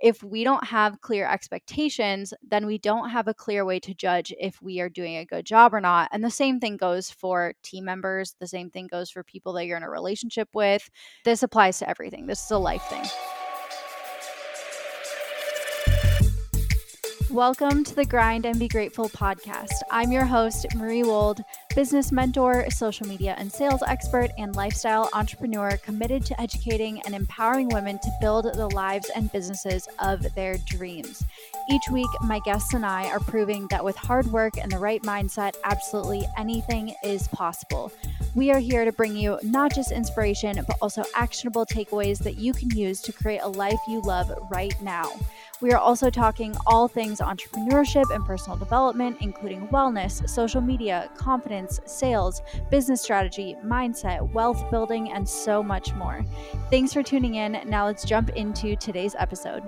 If we don't have clear expectations, then we don't have a clear way to judge if we are doing a good job or not. And the same thing goes for team members, the same thing goes for people that you're in a relationship with. This applies to everything. This is a life thing. Welcome to the Grind and Be Grateful podcast. I'm your host, Marie Ewold, business mentor, social media and sales expert, and lifestyle entrepreneur committed to educating and empowering women to build the lives and businesses of their dreams. Each week, my guests and I are proving that with hard work and the right mindset, absolutely anything is possible. We are here to bring you not just inspiration, but also actionable takeaways that you can use to create a life you love right now. We are also talking all things entrepreneurship and personal development, including wellness, social media, confidence, sales, business strategy, mindset, wealth building, and so much more. Thanks for tuning in. Now let's jump into today's episode.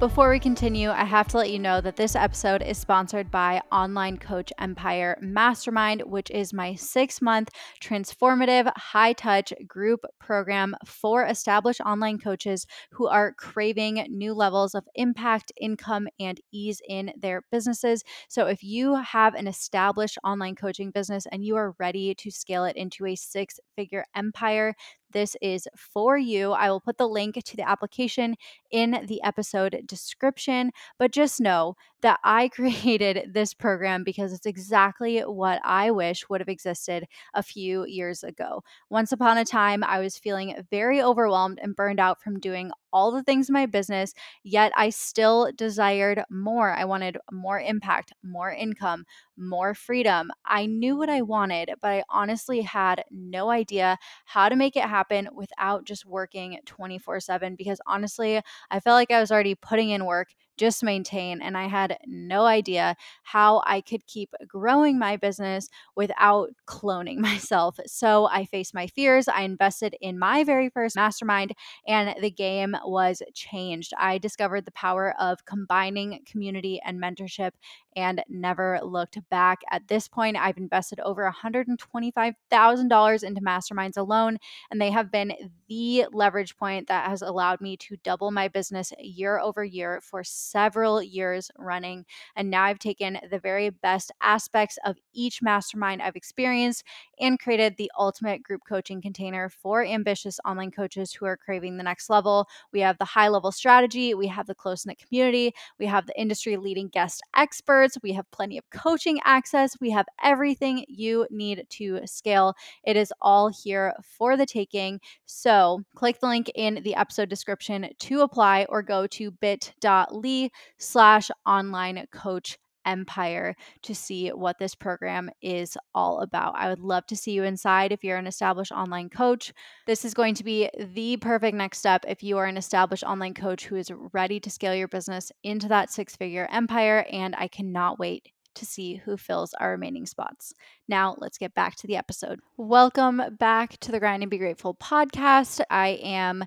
Before we continue, I have to let you know that this episode is sponsored by Online Coach Empire Mastermind, which is my six month transformative, high touch group program for established online coaches who are craving new levels of impact, income, and ease in their businesses. So, if you have an established online coaching business and you are ready to scale it into a six figure empire, this is for you. I will put the link to the application in the episode description, but just know that I created this program because it's exactly what I wish would have existed a few years ago. Once upon a time, I was feeling very overwhelmed and burned out from doing all the things in my business, yet I still desired more. I wanted more impact, more income, more freedom. I knew what I wanted, but I honestly had no idea how to make it happen without just working 24 7 because honestly, I felt like I was already putting in work just maintain. And I had no idea how I could keep growing my business without cloning myself. So I faced my fears. I invested in my very first mastermind, and the game was changed. I discovered the power of combining community and mentorship and never looked back. At this point, I've invested over $125,000 into masterminds alone, and they have been the leverage point that has allowed me to double my business year over year for several years running. And now I've taken the very best aspects of each mastermind I've experienced and created the ultimate group coaching container for ambitious online coaches who are craving the next level. We have the high level strategy, we have the close knit community, we have the industry leading guest experts, we have plenty of coaching access, we have everything you need to scale. It is all here for the taking. So click the link in the episode description to apply or go to bit.ly slash online coach empire to see what this program is all about. I would love to see you inside if you're an established online coach. This is going to be the perfect next step if you are an established online coach who is ready to scale your business into that six figure empire. And I cannot wait to see who fills our remaining spots. Now, let's get back to the episode. Welcome back to the Grind and Be Grateful podcast. I am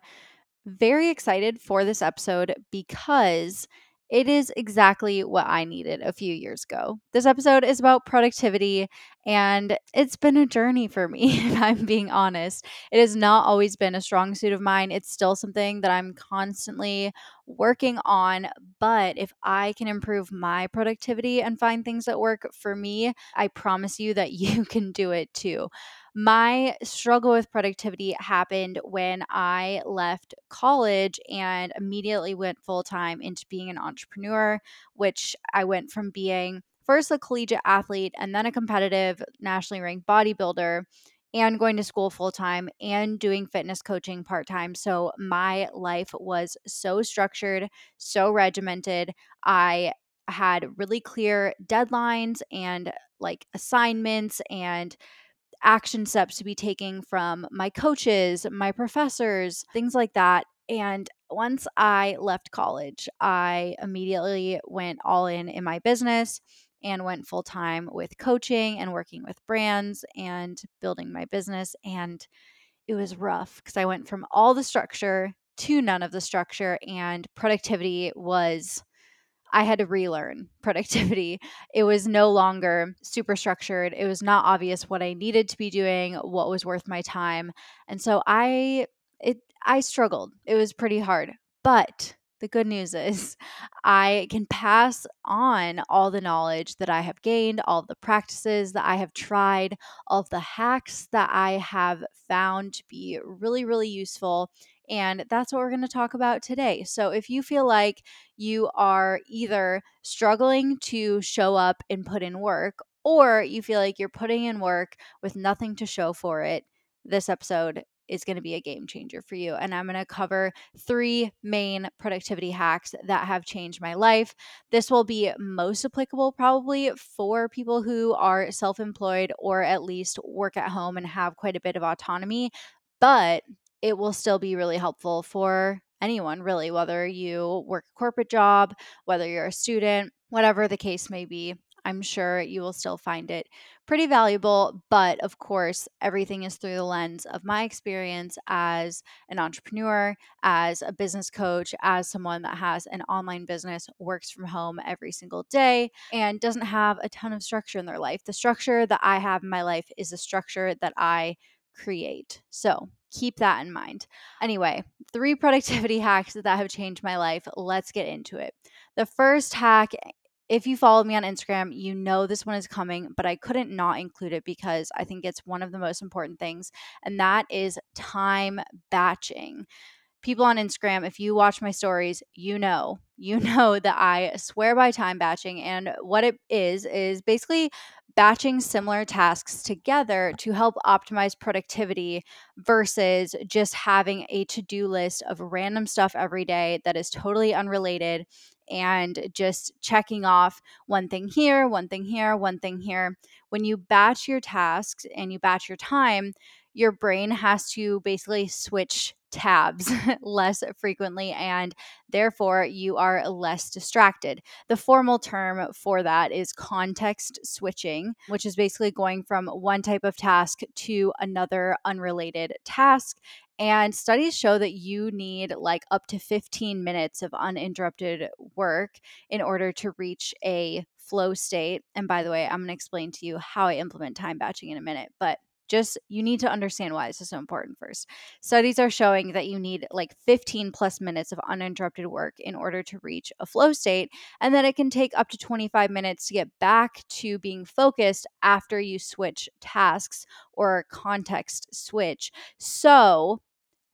very excited for this episode because it is exactly what I needed a few years ago. This episode is about productivity, and it's been a journey for me, if I'm being honest. It has not always been a strong suit of mine. It's still something that I'm constantly working on. But if I can improve my productivity and find things that work for me, I promise you that you can do it too. My struggle with productivity happened when I left college and immediately went full time into being an entrepreneur, which I went from being first a collegiate athlete and then a competitive nationally ranked bodybuilder and going to school full time and doing fitness coaching part time. So my life was so structured, so regimented. I had really clear deadlines and like assignments and action steps to be taking from my coaches, my professors, things like that. And once I left college, I immediately went all in in my business and went full time with coaching and working with brands and building my business. And it was rough because I went from all the structure to none of the structure, and productivity was I had to relearn productivity. It was no longer super structured. It was not obvious what I needed to be doing, what was worth my time. And so I it I struggled. It was pretty hard. But the good news is I can pass on all the knowledge that I have gained, all the practices that I have tried, all the hacks that I have found to be really, really useful. And that's what we're going to talk about today. So, if you feel like you are either struggling to show up and put in work, or you feel like you're putting in work with nothing to show for it, this episode is going to be a game changer for you. And I'm going to cover three main productivity hacks that have changed my life. This will be most applicable probably for people who are self employed or at least work at home and have quite a bit of autonomy, but it will still be really helpful for anyone, really, whether you work a corporate job, whether you're a student, whatever the case may be. I'm sure you will still find it pretty valuable. But of course, everything is through the lens of my experience as an entrepreneur, as a business coach, as someone that has an online business, works from home every single day, and doesn't have a ton of structure in their life. The structure that I have in my life is a structure that I create. So keep that in mind. Anyway, three productivity hacks that have changed my life. Let's get into it. The first hack if you follow me on Instagram, you know this one is coming, but I couldn't not include it because I think it's one of the most important things, and that is time batching. People on Instagram, if you watch my stories, you know, you know that I swear by time batching. And what it is, is basically batching similar tasks together to help optimize productivity versus just having a to do list of random stuff every day that is totally unrelated and just checking off one thing here, one thing here, one thing here. When you batch your tasks and you batch your time, your brain has to basically switch tabs less frequently and therefore you are less distracted. The formal term for that is context switching, which is basically going from one type of task to another unrelated task and studies show that you need like up to 15 minutes of uninterrupted work in order to reach a flow state. And by the way, I'm going to explain to you how I implement time batching in a minute, but just you need to understand why this is so important first. Studies are showing that you need like 15 plus minutes of uninterrupted work in order to reach a flow state, and that it can take up to 25 minutes to get back to being focused after you switch tasks or context switch. So,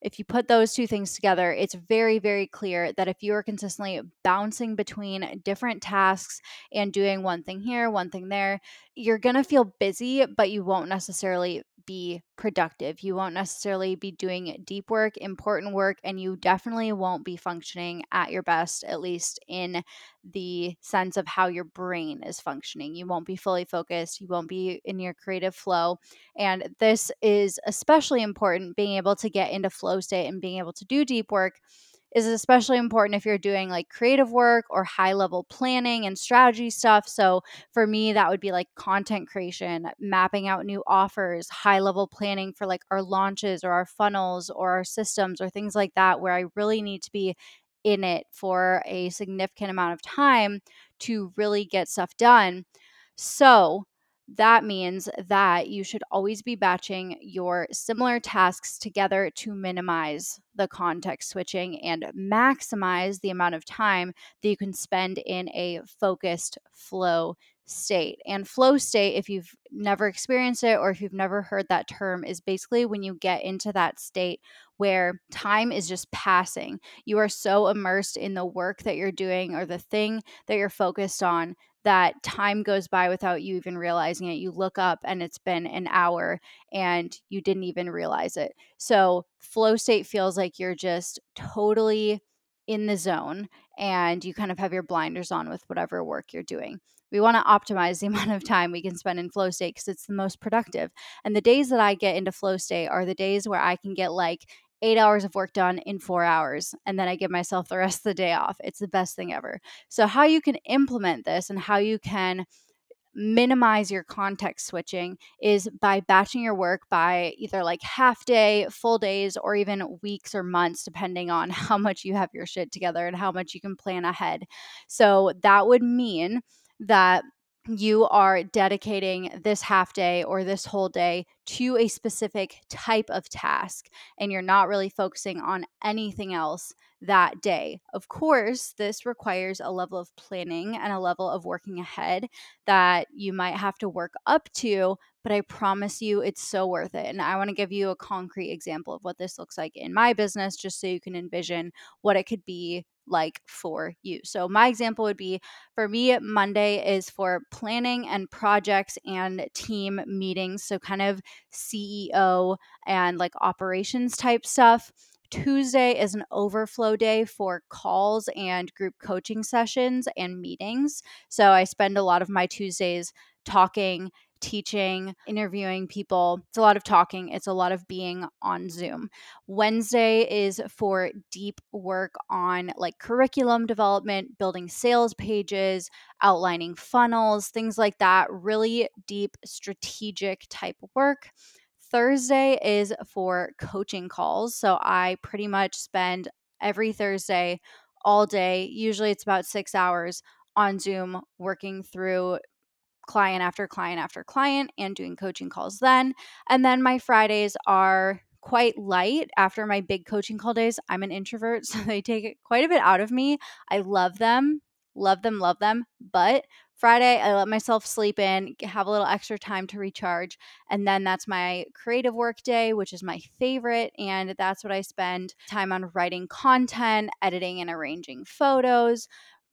if you put those two things together, it's very, very clear that if you are consistently bouncing between different tasks and doing one thing here, one thing there, you're going to feel busy, but you won't necessarily be productive. You won't necessarily be doing deep work, important work, and you definitely won't be functioning at your best, at least in the sense of how your brain is functioning. You won't be fully focused, you won't be in your creative flow. And this is especially important being able to get into flow state and being able to do deep work is especially important if you're doing like creative work or high level planning and strategy stuff. So for me, that would be like content creation, mapping out new offers, high level planning for like our launches or our funnels or our systems or things like that, where I really need to be in it for a significant amount of time to really get stuff done. So, that means that you should always be batching your similar tasks together to minimize the context switching and maximize the amount of time that you can spend in a focused flow state. And flow state, if you've never experienced it or if you've never heard that term, is basically when you get into that state where time is just passing. You are so immersed in the work that you're doing or the thing that you're focused on that time goes by without you even realizing it. You look up and it's been an hour and you didn't even realize it. So, flow state feels like you're just totally in the zone and you kind of have your blinders on with whatever work you're doing. We want to optimize the amount of time we can spend in flow state because it's the most productive. And the days that I get into flow state are the days where I can get like eight hours of work done in four hours, and then I give myself the rest of the day off. It's the best thing ever. So, how you can implement this and how you can minimize your context switching is by batching your work by either like half day, full days, or even weeks or months, depending on how much you have your shit together and how much you can plan ahead. So, that would mean that you are dedicating this half day or this whole day to a specific type of task and you're not really focusing on anything else that day. Of course, this requires a level of planning and a level of working ahead that you might have to work up to, but I promise you it's so worth it. And I want to give you a concrete example of what this looks like in my business just so you can envision what it could be like for you. So, my example would be for me, Monday is for planning and projects and team meetings. So, kind of CEO and like operations type stuff. Tuesday is an overflow day for calls and group coaching sessions and meetings. So, I spend a lot of my Tuesdays talking teaching, interviewing people. It's a lot of talking, it's a lot of being on Zoom. Wednesday is for deep work on like curriculum development, building sales pages, outlining funnels, things like that. Really deep strategic type work. Thursday is for coaching calls. So I pretty much spend every Thursday all day. Usually it's about six hours on Zoom working through client after client after client and doing coaching calls then. And then my Fridays are quite light after my big coaching call days. I'm an introvert, so they take quite a bit out of me. I love them, love them, love them. But Friday, I let myself sleep in, have a little extra time to recharge. And then that's my creative work day, which is my favorite. And that's what I spend time on writing content, editing and arranging photos,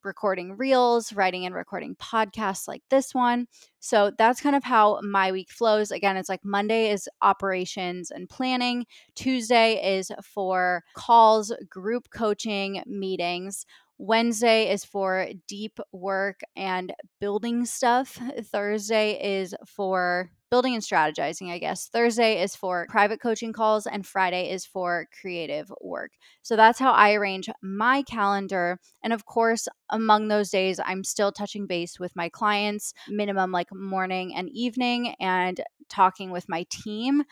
recording reels, writing and recording podcasts like this one. So that's kind of how my week flows. Again, it's like Monday is operations and planning, Tuesday is for calls, group coaching, meetings. Wednesday is for deep work and building stuff. Thursday is for building and strategizing, I guess. Thursday is for private coaching calls, and Friday is for creative work. So that's how I arrange my calendar. And of course, among those days, I'm still touching base with my clients, minimum like morning and evening, and talking with my team.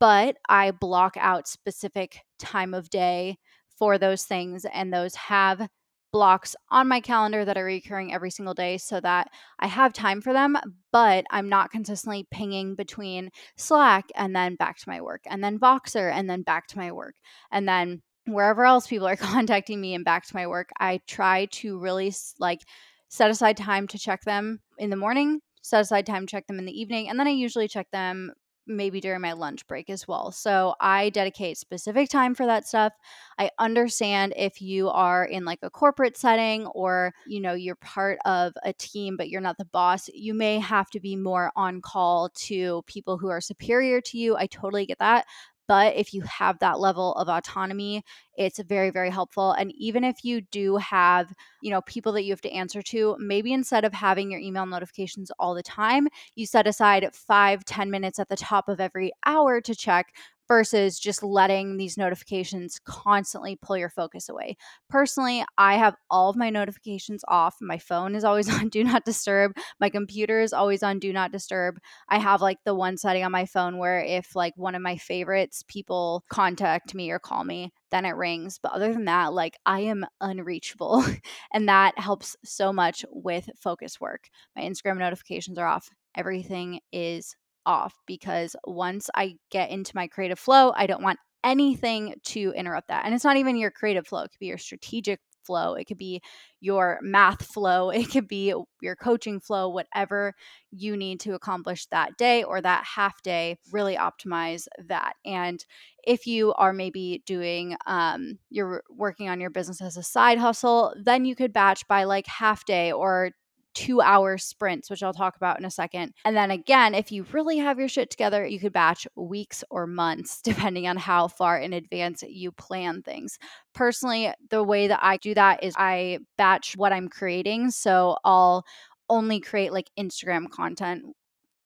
But I block out specific time of day for those things, and those have blocks on my calendar that are recurring every single day so that I have time for them, but I'm not consistently pinging between Slack and then back to my work and then Voxer and then back to my work. And then wherever else people are contacting me and back to my work, I try to really like set aside time to check them in the morning, set aside time to check them in the evening, and then I usually check them maybe during my lunch break as well. So I dedicate specific time for that stuff. I understand if you are in like a corporate setting or, you know, you're part of a team but you're not the boss, you may have to be more on call to people who are superior to you. I totally get that. But if you have that level of autonomy, it's very, very helpful. And even if you do have, you know, people that you have to answer to, maybe instead of having your email notifications all the time, you set aside five, ten minutes at the top of every hour to check versus just letting these notifications constantly pull your focus away. Personally, I have all of my notifications off. My phone is always on do not disturb. My computer is always on do not disturb. I have like the one setting on my phone where if like one of my favorites people contact me or call me, then it rings. But other than that, like I am unreachable. and that helps so much with focus work. My Instagram notifications are off. Everything is off because once I get into my creative flow, I don't want anything to interrupt that. And it's not even your creative flow, it could be your strategic flow, it could be your math flow, it could be your coaching flow, whatever you need to accomplish that day or that half day, really optimize that. And if you are maybe doing, um, you're working on your business as a side hustle, then you could batch by like half day or two hour sprints, which I'll talk about in a second. And then again, if you really have your shit together, you could batch weeks or months, depending on how far in advance you plan things. Personally, the way that I do that is I batch what I'm creating. So I'll only create like Instagram content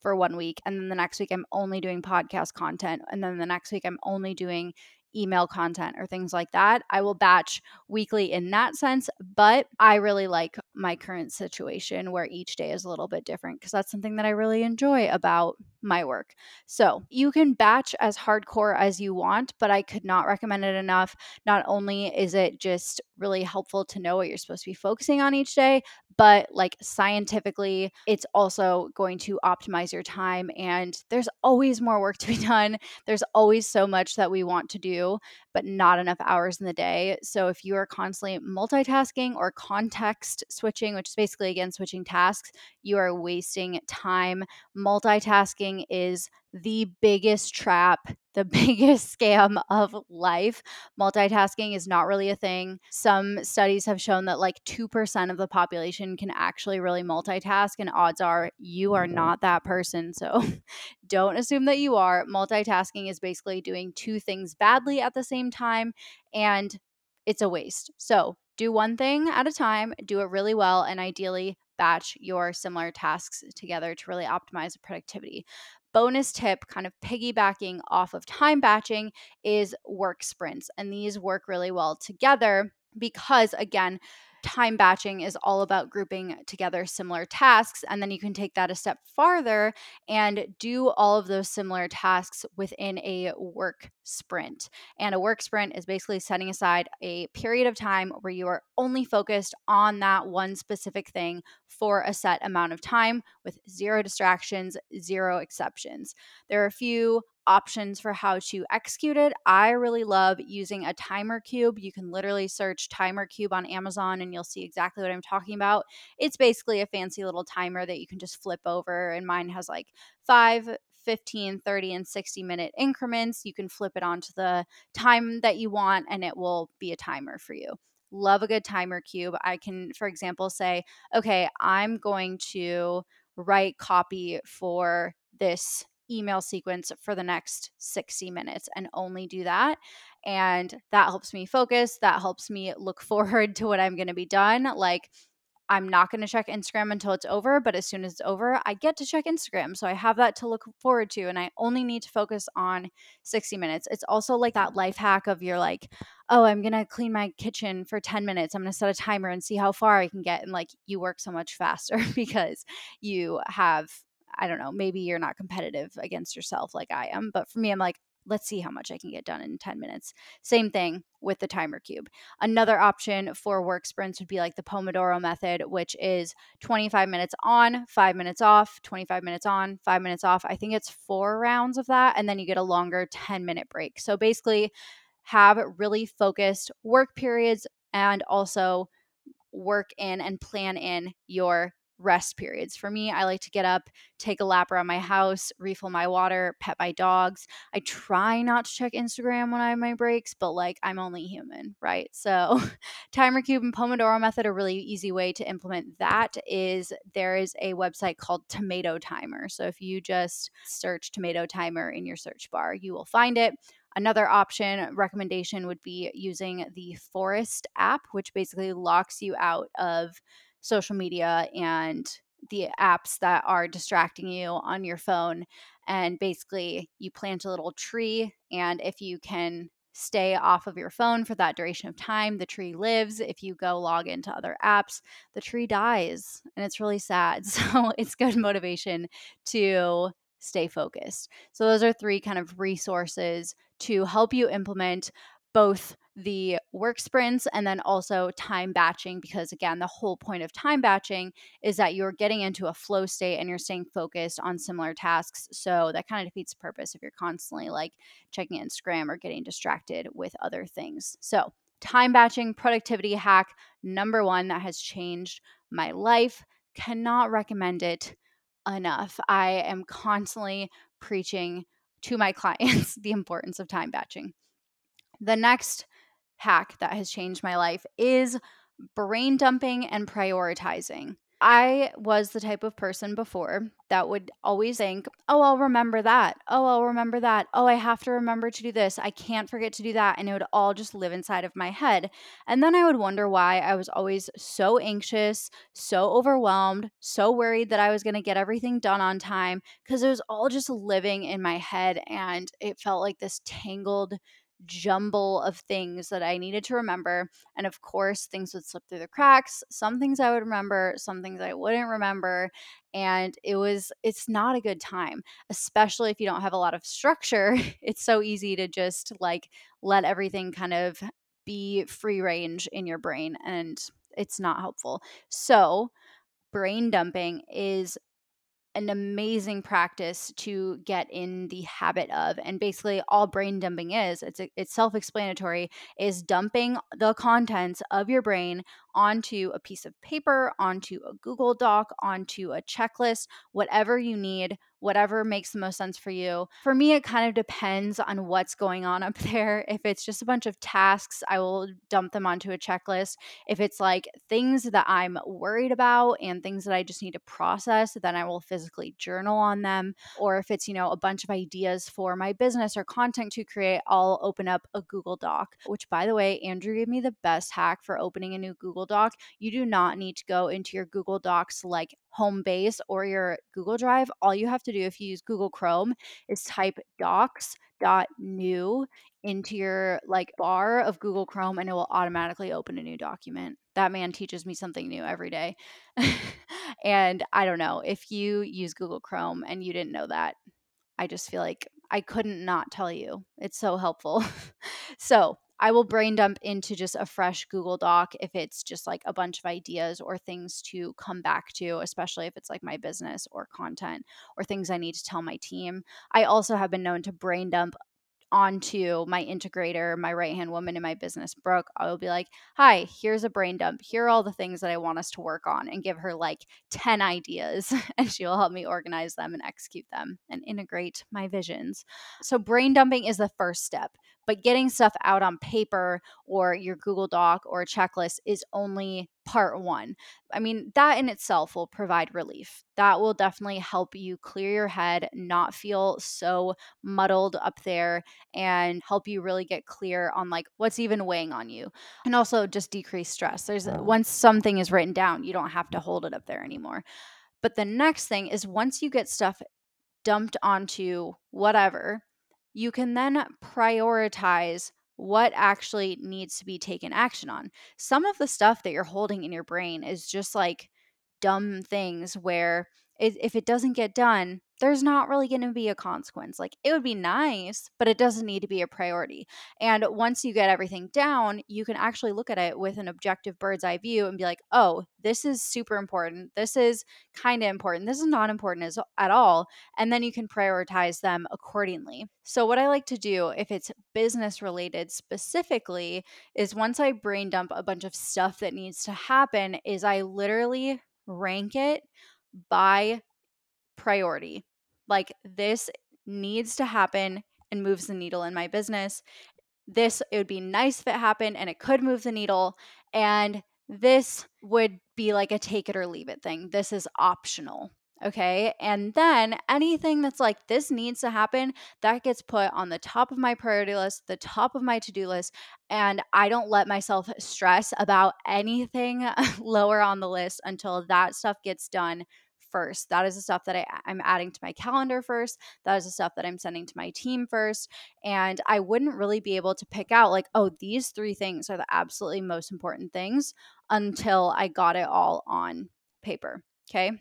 for one week and then the next week I'm only doing podcast content and then the next week I'm only doing email content or things like that. I will batch weekly in that sense, but I really like my current situation where each day is a little bit different because that's something that I really enjoy about my work. So you can batch as hardcore as you want, but I could not recommend it enough. Not only is it just really helpful to know what you're supposed to be focusing on each day, but like scientifically, it's also going to optimize your time. And there's always more work to be done. There's always so much that we want to do, but not enough hours in the day. So if you are constantly multitasking or context switching, which is basically again switching tasks, you are wasting time. Multitasking is the biggest trap, the biggest scam of life. Multitasking is not really a thing. Some studies have shown that like 2% of the population can actually really multitask, and odds are you are mm-hmm. not that person. So don't assume that you are. Multitasking is basically doing two things badly at the same time, and it's a waste. So do one thing at a time, do it really well, and ideally batch your similar tasks together to really optimize productivity bonus tip, kind of piggybacking off of time batching, is work sprints. And these work really well together because, again, time batching is all about grouping together similar tasks. And then you can take that a step farther and do all of those similar tasks within a work sprint. And a work sprint is basically setting aside a period of time where you are only focused on that one specific thing for a set amount of time with zero distractions, zero exceptions. There are a few options for how to execute it. I really love using a timer cube. You can literally search timer cube on Amazon and you'll see exactly what I'm talking about. It's basically a fancy little timer that you can just flip over, and mine has like five, 15, 30, and 60 minute increments. You can flip it onto the time that you want, and it will be a timer for you. Love a good timer cube. I can, for example, say, okay, I'm going to write copy for this email sequence for the next 60 minutes and only do that. And that helps me focus. That helps me look forward to what I'm going to be done. Like, I'm not going to check Instagram until it's over, but as soon as it's over, I get to check Instagram. So I have that to look forward to, and I only need to focus on 60 minutes. It's also like that life hack of you're like, oh, I'm going to clean my kitchen for 10 minutes. I'm going to set a timer and see how far I can get. And like you work so much faster because you have I don't know, maybe you're not competitive against yourself like I am. But for me, I'm like, let's see how much I can get done in 10 minutes. Same thing with the timer cube. Another option for work sprints would be like the Pomodoro method, which is 25 minutes on, five minutes off, 25 minutes on, five minutes off. I think it's four rounds of that. And then you get a longer 10 minute break. So basically, have really focused work periods and also work in and plan in your rest periods. For me, I like to get up, take a lap around my house, refill my water, pet my dogs. I try not to check Instagram when I have my breaks, but like I'm only human, right? So, timer cube and Pomodoro method, a really easy way to implement that is there is a website called Tomato Timer. So, if you just search Tomato Timer in your search bar, you will find it. Another option recommendation would be using the Forest app, which basically locks you out of social media and the apps that are distracting you on your phone. And basically, you plant a little tree, and if you can stay off of your phone for that duration of time, the tree lives. If you go log into other apps, the tree dies, and it's really sad. So, it's good motivation to stay focused. So, those are three kind of resources to help you implement both the work sprints and then also time batching because again the whole point of time batching is that you're getting into a flow state and you're staying focused on similar tasks. So that kind of defeats the purpose if you're constantly like checking instagram or getting distracted with other things. So time batching productivity hack number one that has changed my life. Cannot recommend it enough. I am constantly preaching to my clients the importance of time batching. The next hack that has changed my life is brain dumping and prioritizing. I was the type of person before that would always think, oh, I'll remember that. Oh, I'll remember that. Oh, I have to remember to do this. I can't forget to do that. And it would all just live inside of my head. And then I would wonder why I was always so anxious, so overwhelmed, so worried that I was going to get everything done on time because it was all just living in my head. And it felt like this tangled jumble of things that I needed to remember. And of course, things would slip through the cracks. Some things I would remember, some things I wouldn't remember. And it was, it's not a good time, especially if you don't have a lot of structure. It's so easy to just like let everything kind of be free range in your brain. And it's not helpful. So, brain dumping is an amazing practice to get in the habit of and basically all brain dumping is it's it's self-explanatory is dumping the contents of your brain onto a piece of paper onto a google doc onto a checklist whatever you need whatever makes the most sense for you. For me, it kind of depends on what's going on up there. If it's just a bunch of tasks, I will dump them onto a checklist. If it's like things that I'm worried about and things that I just need to process, then I will physically journal on them. Or if it's, you know, a bunch of ideas for my business or content to create, I'll open up a Google Doc, which by the way, Andrew gave me the best hack for opening a new Google Doc. You do not need to go into your Google Docs like home base or your Google Drive, all you have to do if you use Google Chrome is type docs.new into your like bar of Google Chrome and it will automatically open a new document. That man teaches me something new every day. and I don't know if you use Google Chrome and you didn't know that. I just feel like I couldn't not tell you. It's so helpful. so, I will brain dump into just a fresh Google Doc if it's just like a bunch of ideas or things to come back to, especially if it's like my business or content or things I need to tell my team. I also have been known to brain dump onto my integrator, my right hand woman in my business, Brooke, I will be like, Hi, here's a brain dump. Here are all the things that I want us to work on, and give her like 10 ideas, and she will help me organize them and execute them and integrate my visions. So, brain dumping is the first step, but getting stuff out on paper or your Google Doc or a checklist is only part one. I mean, that in itself will provide relief. That will definitely help you clear your head, not feel so muddled up there, and help you really get clear on like what's even weighing on you. And also just decrease stress. There's once something is written down, you don't have to hold it up there anymore. But the next thing is once you get stuff dumped onto whatever, you can then prioritize what actually needs to be taken action on. Some of the stuff that you're holding in your brain is just like dumb things where if it doesn't get done, there's not really going to be a consequence. Like it would be nice, but it doesn't need to be a priority. And once you get everything down, you can actually look at it with an objective bird's eye view and be like, oh, this is super important. This is kind of important. This is not important as, at all. And then you can prioritize them accordingly. So, what I like to do if it's business related specifically is once I brain dump a bunch of stuff that needs to happen, is I literally rank it by priority. Like this needs to happen and moves the needle in my business. This, it would be nice if it happened and it could move the needle. And this would be like a take it or leave it thing. This is optional. Okay. And then anything that's like, this needs to happen, that gets put on the top of my priority list, the top of my to do list. And I don't let myself stress about anything lower on the list until that stuff gets done first. That is the stuff that I, I'm adding to my calendar first. That is the stuff that I'm sending to my team first. And I wouldn't really be able to pick out, like, oh, these three things are the absolutely most important things until I got it all on paper. Okay.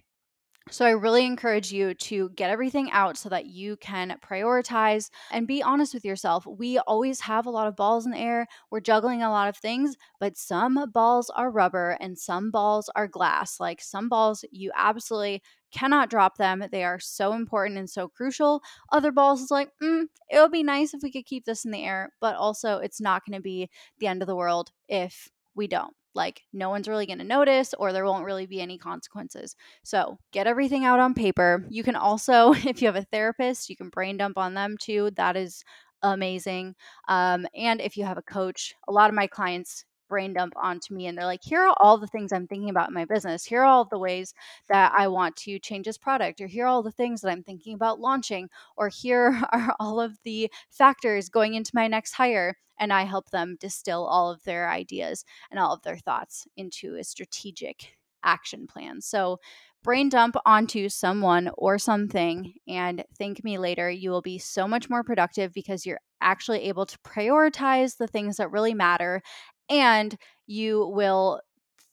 So, I really encourage you to get everything out so that you can prioritize and be honest with yourself. We always have a lot of balls in the air. We're juggling a lot of things, but some balls are rubber and some balls are glass. Like some balls, you absolutely cannot drop them. They are so important and so crucial. Other balls is like, mm, it would be nice if we could keep this in the air, but also it's not going to be the end of the world if we don't. Like, no one's really going to notice, or there won't really be any consequences. So, get everything out on paper. You can also, if you have a therapist, you can brain dump on them too. That is amazing. Um, and if you have a coach, a lot of my clients brain dump onto me and they're like, here are all the things I'm thinking about in my business. Here are all the ways that I want to change this product, or here are all the things that I'm thinking about launching, or here are all of the factors going into my next hire. And I help them distill all of their ideas and all of their thoughts into a strategic action plan. So, brain dump onto someone or something and thank me later. You will be so much more productive because you're actually able to prioritize the things that really matter and you will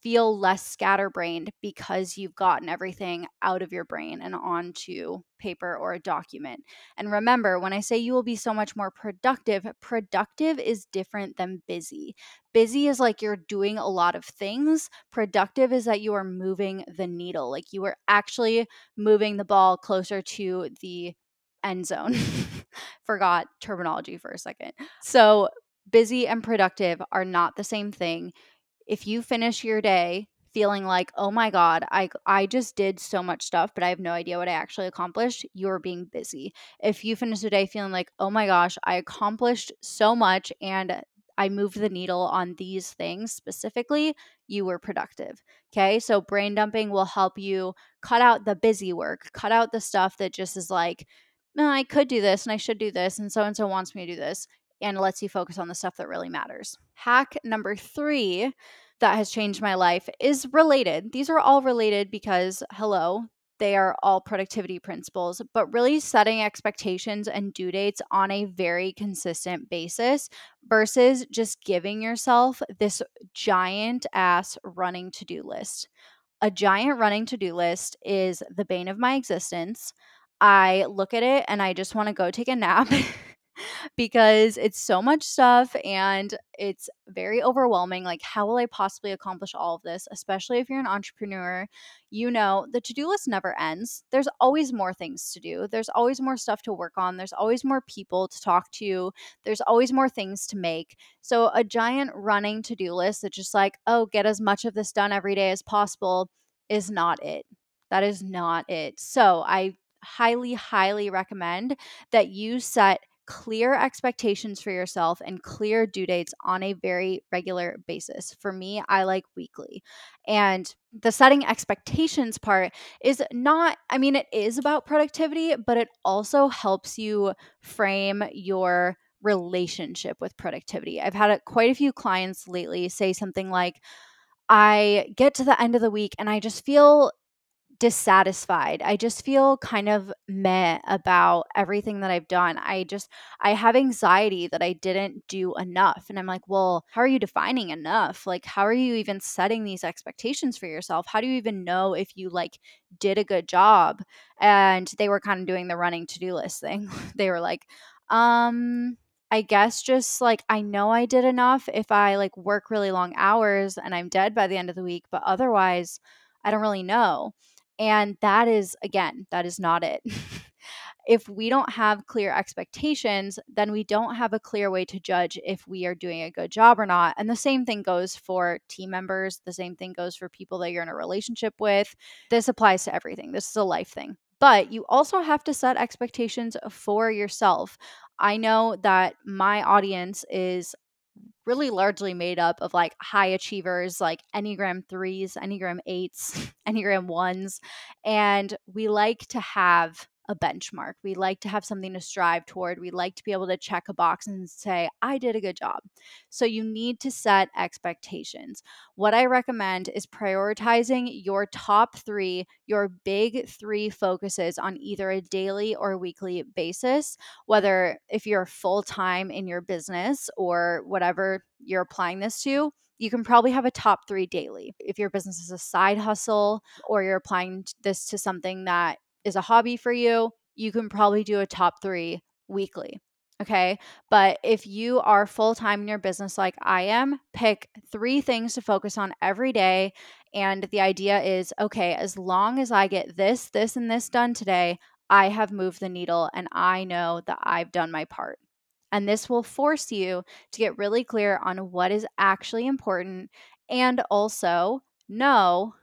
feel less scatterbrained because you've gotten everything out of your brain and onto paper or a document. And remember, when I say you will be so much more productive, productive is different than busy. Busy is like you're doing a lot of things, productive is that you are moving the needle, like you are actually moving the ball closer to the end zone. Forgot terminology for a second. So, busy and productive are not the same thing if you finish your day feeling like, "Oh my god, I I just did so much stuff, but I have no idea what I actually accomplished," you're being busy. If you finish the day feeling like, "Oh my gosh, I accomplished so much and I moved the needle on these things specifically, you were productive. Okay. So brain dumping will help you cut out the busy work, cut out the stuff that just is like, I could do this and I should do this, and so and so wants me to do this and lets you focus on the stuff that really matters. Hack number three that has changed my life is related. These are all related because, hello, they are all productivity principles, but really setting expectations and due dates on a very consistent basis versus just giving yourself this giant ass running to do list. A giant running to do list is the bane of my existence. I look at it and I just want to go take a nap. because it's so much stuff and it's very overwhelming. Like, how will I possibly accomplish all of this? Especially if you're an entrepreneur, you know, the to do list never ends. There's always more things to do, there's always more stuff to work on, there's always more people to talk to, there's always more things to make. So, a giant running to do list that's just like, oh, get as much of this done every day as possible is not it. That is not it. So, I highly, highly recommend that you set clear expectations for yourself and clear due dates on a very regular basis. For me, I like weekly. And the setting expectations part is not, I mean, it is about productivity, but it also helps you frame your relationship with productivity. I've had quite a few clients lately say something like, I get to the end of the week and I just feel dissatisfied. I just feel kind of meh about everything that I've done. I just I have anxiety that I didn't do enough. And I'm like, "Well, how are you defining enough? Like how are you even setting these expectations for yourself? How do you even know if you like did a good job?" And they were kind of doing the running to-do list thing. they were like, "Um, I guess just like I know I did enough if I like work really long hours and I'm dead by the end of the week, but otherwise I don't really know." And that is, again, that is not it. if we don't have clear expectations, then we don't have a clear way to judge if we are doing a good job or not. And the same thing goes for team members. The same thing goes for people that you're in a relationship with. This applies to everything. This is a life thing. But you also have to set expectations for yourself. I know that my audience is really largely made up of like high achievers, like Enneagram threes, Enneagram eights, Enneagram ones. And we like to have a benchmark. We like to have something to strive toward. We like to be able to check a box and say, I did a good job. So you need to set expectations. What I recommend is prioritizing your top three, your big three focuses on either a daily or weekly basis, whether if you're full time in your business or whatever you're applying this to you can probably have a top three daily. If your business is a side hustle or you're applying this to something that is a hobby for you, you can probably do a top three weekly. Okay. But if you are full time in your business like I am, pick three things to focus on every day. And the idea is okay, as long as I get this, this, and this done today, I have moved the needle and I know that I've done my part. And this will force you to get really clear on what is actually important and also know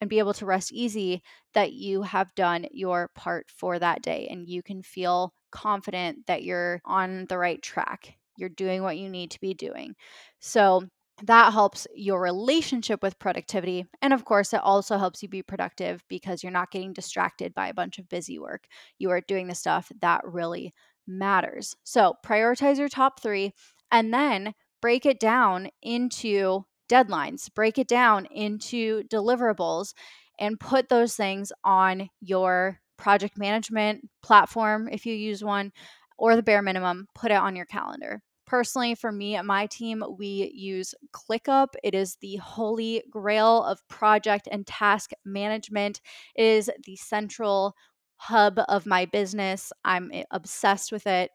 and be able to rest easy that you have done your part for that day and you can feel confident that you're on the right track. You're doing what you need to be doing. So, that helps your relationship with productivity. And of course, it also helps you be productive because you're not getting distracted by a bunch of busy work. You are doing the stuff that really matters. So, prioritize your top three and then break it down into deadlines, break it down into deliverables, and put those things on your project management platform if you use one, or the bare minimum, put it on your calendar. Personally, for me and my team, we use ClickUp. It is the holy grail of project and task management. It is the central hub of my business. I'm eh, obsessed with it.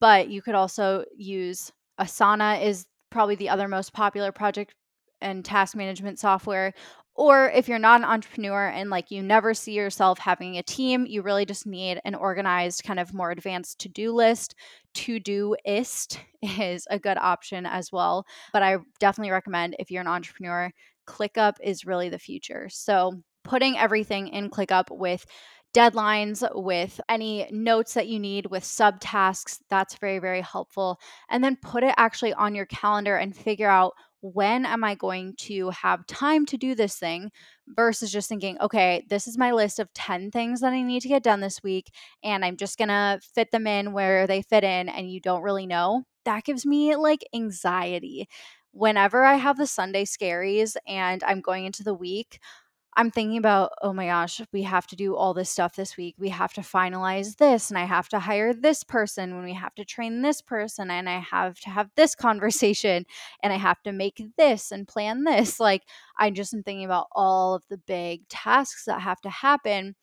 but you could also use Asana is probably the other most popular project and task management software or if you're not an entrepreneur and like you never see yourself having a team, you really just need an organized, kind of more advanced to do list. Todoist is a good option as well. But I definitely recommend if you're an entrepreneur, ClickUp is really the future. So putting everything in ClickUp with deadlines, with any notes that you need, with subtasks. That's very, very helpful. And then put it actually on your calendar and figure out when am I going to have time to do this thing versus just thinking, okay, this is my list of 10 things that I need to get done this week, and I'm just gonna fit them in where they fit in, and you don't really know. That gives me like anxiety. Whenever I have the Sunday scaries and I'm going into the week, I'm thinking about, oh my gosh, we have to do all this stuff this week. We have to finalize this, and I have to hire this person when we have to train this person, and I have to have this conversation, and I have to make this and plan this. Like, I just am thinking about all of the big tasks that have to happen.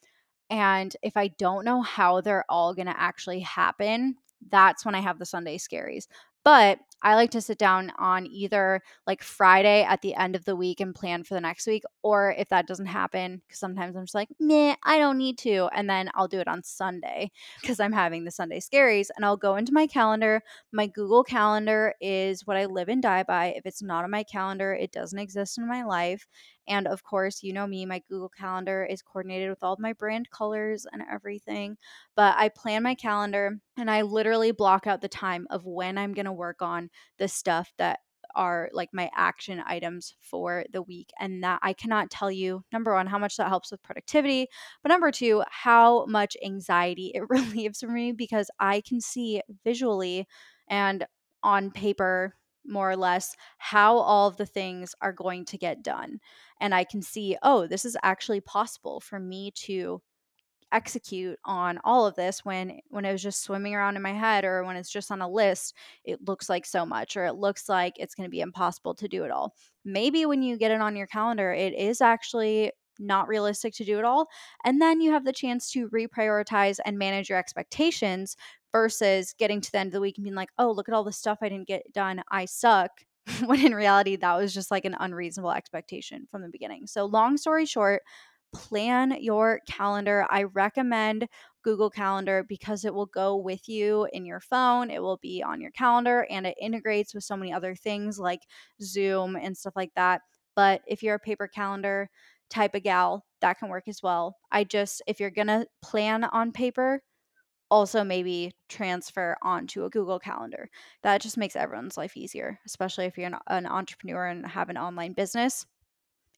And if I don't know how they're all going to actually happen, that's when I have the Sunday scaries. But I like to sit down on either like Friday at the end of the week and plan for the next week, or if that doesn't happen, because sometimes I'm just like, nah, I don't need to. And then I'll do it on Sunday because I'm having the Sunday scaries and I'll go into my calendar. My Google Calendar is what I live and die by. If it's not on my calendar, it doesn't exist in my life. And of course, you know me, my Google Calendar is coordinated with all my brand colors and everything. But I plan my calendar and I literally block out the time of when I'm going to work on the stuff that are like my action items for the week. And that I cannot tell you, number one, how much that helps with productivity, but number two, how much anxiety it relieves for me because I can see visually and on paper more or less how all of the things are going to get done. And I can see, oh, this is actually possible for me to execute on all of this when when it was just swimming around in my head or when it's just on a list it looks like so much or it looks like it's going to be impossible to do it all maybe when you get it on your calendar it is actually not realistic to do it all and then you have the chance to reprioritize and manage your expectations versus getting to the end of the week and being like, oh, look at all the stuff I didn't get done. I suck. when in reality, that was just like an unreasonable expectation from the beginning. So, long story short, plan your calendar. I recommend Google Calendar because it will go with you in your phone. It will be on your calendar and it integrates with so many other things like Zoom and stuff like that. But if you're a paper calendar type of gal, that can work as well. I just, if you're to plan on paper, also maybe transfer onto a Google Calendar. That just makes everyone's life easier, especially if you're an, an, entrepreneur and have an online business.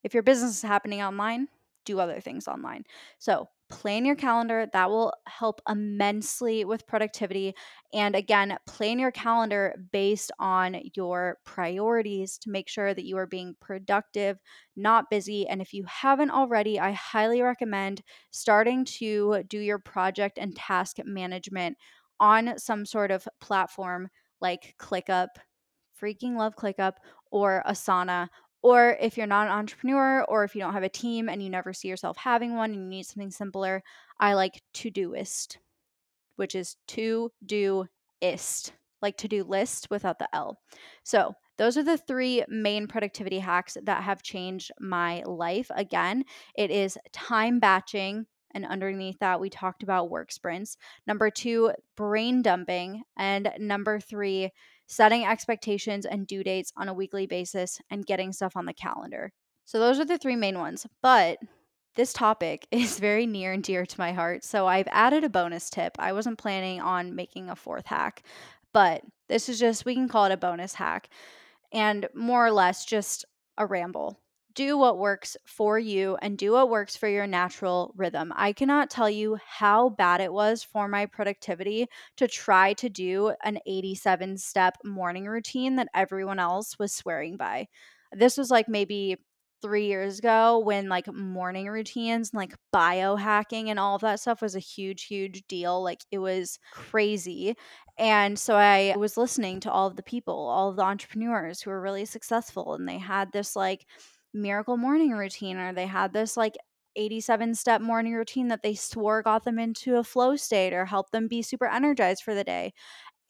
If your business is happening online, do other things online. So, plan your calendar. That will help immensely with productivity. And again, plan your calendar based on your priorities to make sure that you are being productive, not busy. And if you haven't already, I highly recommend starting to do your project and task management on some sort of platform like ClickUp. Freaking love ClickUp or Asana or if you're not an entrepreneur or if you don't have a team and you never see yourself having one and you need something simpler, I like Todoist, which is to do ist, like to do list without the L. So, those are the three main productivity hacks that have changed my life. Again, it is time batching. And underneath that, we talked about work sprints. Number two, brain dumping. And number three, setting expectations and due dates on a weekly basis, and getting stuff on the calendar. So, those are the three main ones. But this topic is very near and dear to my heart. So, I've added a bonus tip. I wasn't planning on making a fourth hack, but this is just, we can call it a bonus hack and more or less just a ramble do what works for you and do what works for your natural rhythm. I cannot tell you how bad it was for my productivity to try to do an 87 step morning routine that everyone else was swearing by. This was like maybe three years ago when like morning routines and like biohacking and all of that stuff was a huge, huge deal. Like it was crazy. And so I was listening to all of the people, all of the entrepreneurs who were really successful, and they had this like miracle morning routine or they had this like 87 step morning routine that they swore got them into a flow state or helped them be super energized for the day.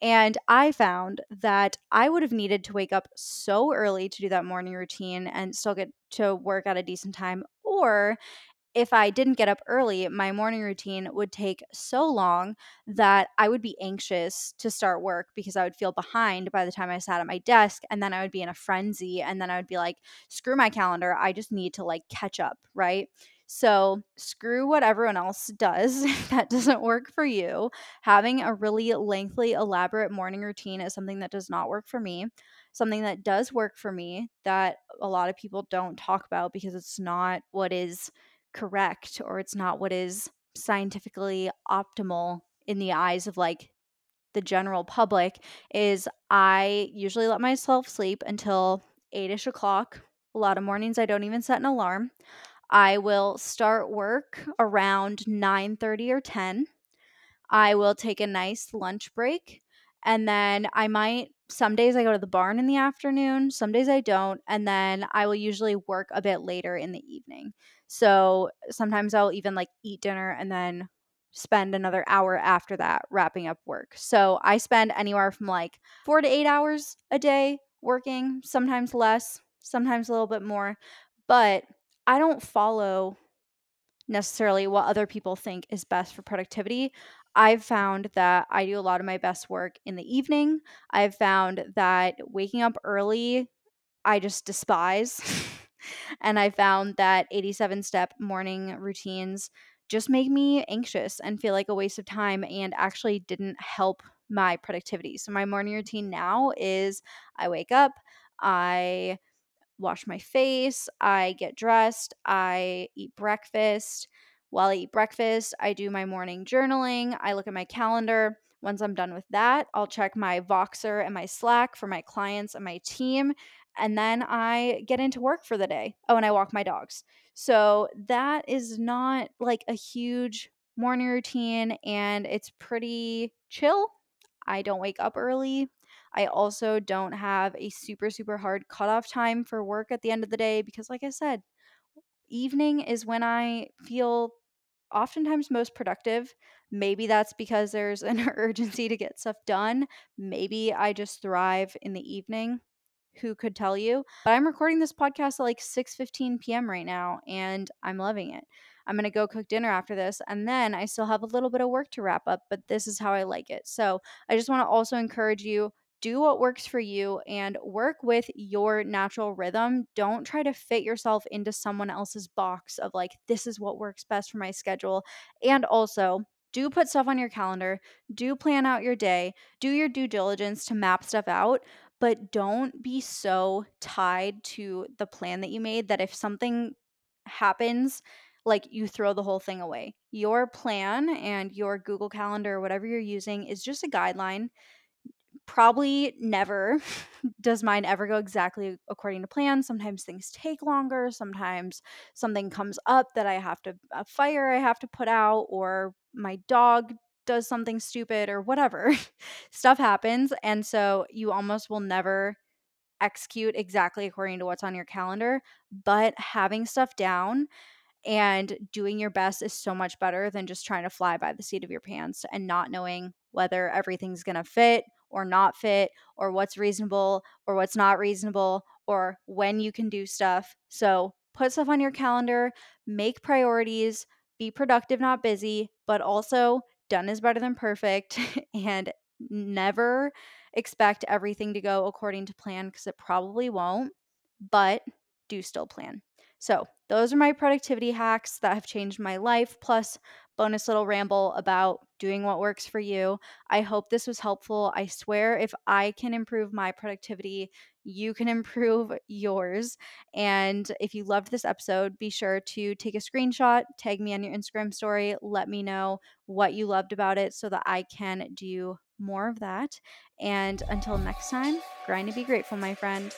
And I found that I would have needed to wake up so early to do that morning routine and still get to work at a decent time. Or if I didn't get up early, my morning routine would take so long that I would be anxious to start work because I would feel behind by the time I sat at my desk. And then I would be in a frenzy. And then I would be like, screw my calendar. I just need to like catch up. Right. So screw what everyone else does. that doesn't work for you. Having a really lengthy, elaborate morning routine is something that does not work for me. Something that does work for me that a lot of people don't talk about because it's not what is correct or it's not what is scientifically optimal in the eyes of like the general public is I usually let myself sleep until 8 ish o'clock. A lot of mornings I don't even set an alarm. I will start work around 9:30 or 10. I will take a nice lunch break and then I might some days I go to the barn in the afternoon, some days I don't, and then I will usually work a bit later in the evening. So sometimes I'll even like eat dinner and then spend another hour after that wrapping up work. So I spend anywhere from like 4 to 8 hours a day working, sometimes less, sometimes a little bit more, but I don't follow necessarily what other people think is best for productivity. I've found that I do a lot of my best work in the evening. I've found that waking up early, I just despise. and I found that 87 step morning routines just make me anxious and feel like a waste of time and actually didn't help my productivity. So, my morning routine now is I wake up, I wash my face, I get dressed, I eat breakfast. While I eat breakfast, I do my morning journaling, I look at my calendar. Once I'm done with that, I'll check my Voxer and my Slack for my clients and my team. And then I get into work for the day. Oh, and I walk my dogs. So that is not like a huge morning routine and it's pretty chill. I don't wake up early. I also don't have a super, super hard cutoff time for work at the end of the day because, like I said, evening is when I feel oftentimes most productive. Maybe that's because there's an urgency to get stuff done. Maybe I just thrive in the evening. Who could tell you? But I'm recording this podcast at like 6:15 p.m. right now and I'm loving it. I'm going to go cook dinner after this and then I still have a little bit of work to wrap up, but this is how I like it. So, I just want to also encourage you do what works for you and work with your natural rhythm. Don't try to fit yourself into someone else's box of like, this is what works best for my schedule. And also, do put stuff on your calendar, do plan out your day, do your due diligence to map stuff out, but don't be so tied to the plan that you made that if something happens, like you throw the whole thing away. Your plan and your Google Calendar, whatever you're using, is just a guideline probably never does mine ever go exactly according to plan. Sometimes things take longer. Sometimes something comes up that I have to, a fire I have to put out, or my dog does something stupid, or whatever. Stuff happens. And so you almost will never execute exactly according to what's on your calendar. But having stuff down, and doing your best is so much better than just trying to fly by the seat of your pants and not knowing whether everything's going to fit or not fit or what's reasonable or what's not reasonable or when you can do stuff. So put stuff on your calendar, make priorities, be productive, not busy, but also done is better than perfect and never expect everything to go according to plan because it probably won't, but do still plan. So, those are my productivity hacks that have changed my life, plus bonus little ramble about doing what works for you. I hope this was helpful. I swear, if I can improve my productivity, you can improve yours. And if you loved this episode, be sure to take a screenshot, tag me on your Instagram story, let me know what you loved about it so that I can do more of that. And until next time, grind and be grateful, my friend.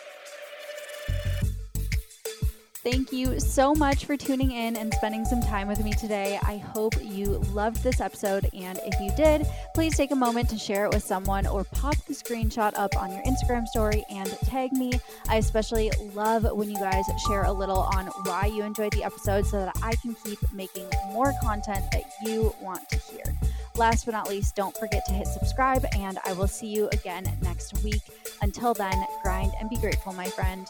Thank you so much for tuning in and spending some time with me today. I hope you loved this episode. And if you did, please take a moment to share it with someone or pop the screenshot up on your Instagram story and tag me. I especially love when you guys share a little on why you enjoyed the episode so that I can keep making more content that you want to hear. Last but not least, don't forget to hit subscribe, and I will see you again next week. Until then, grind and be grateful, my friend.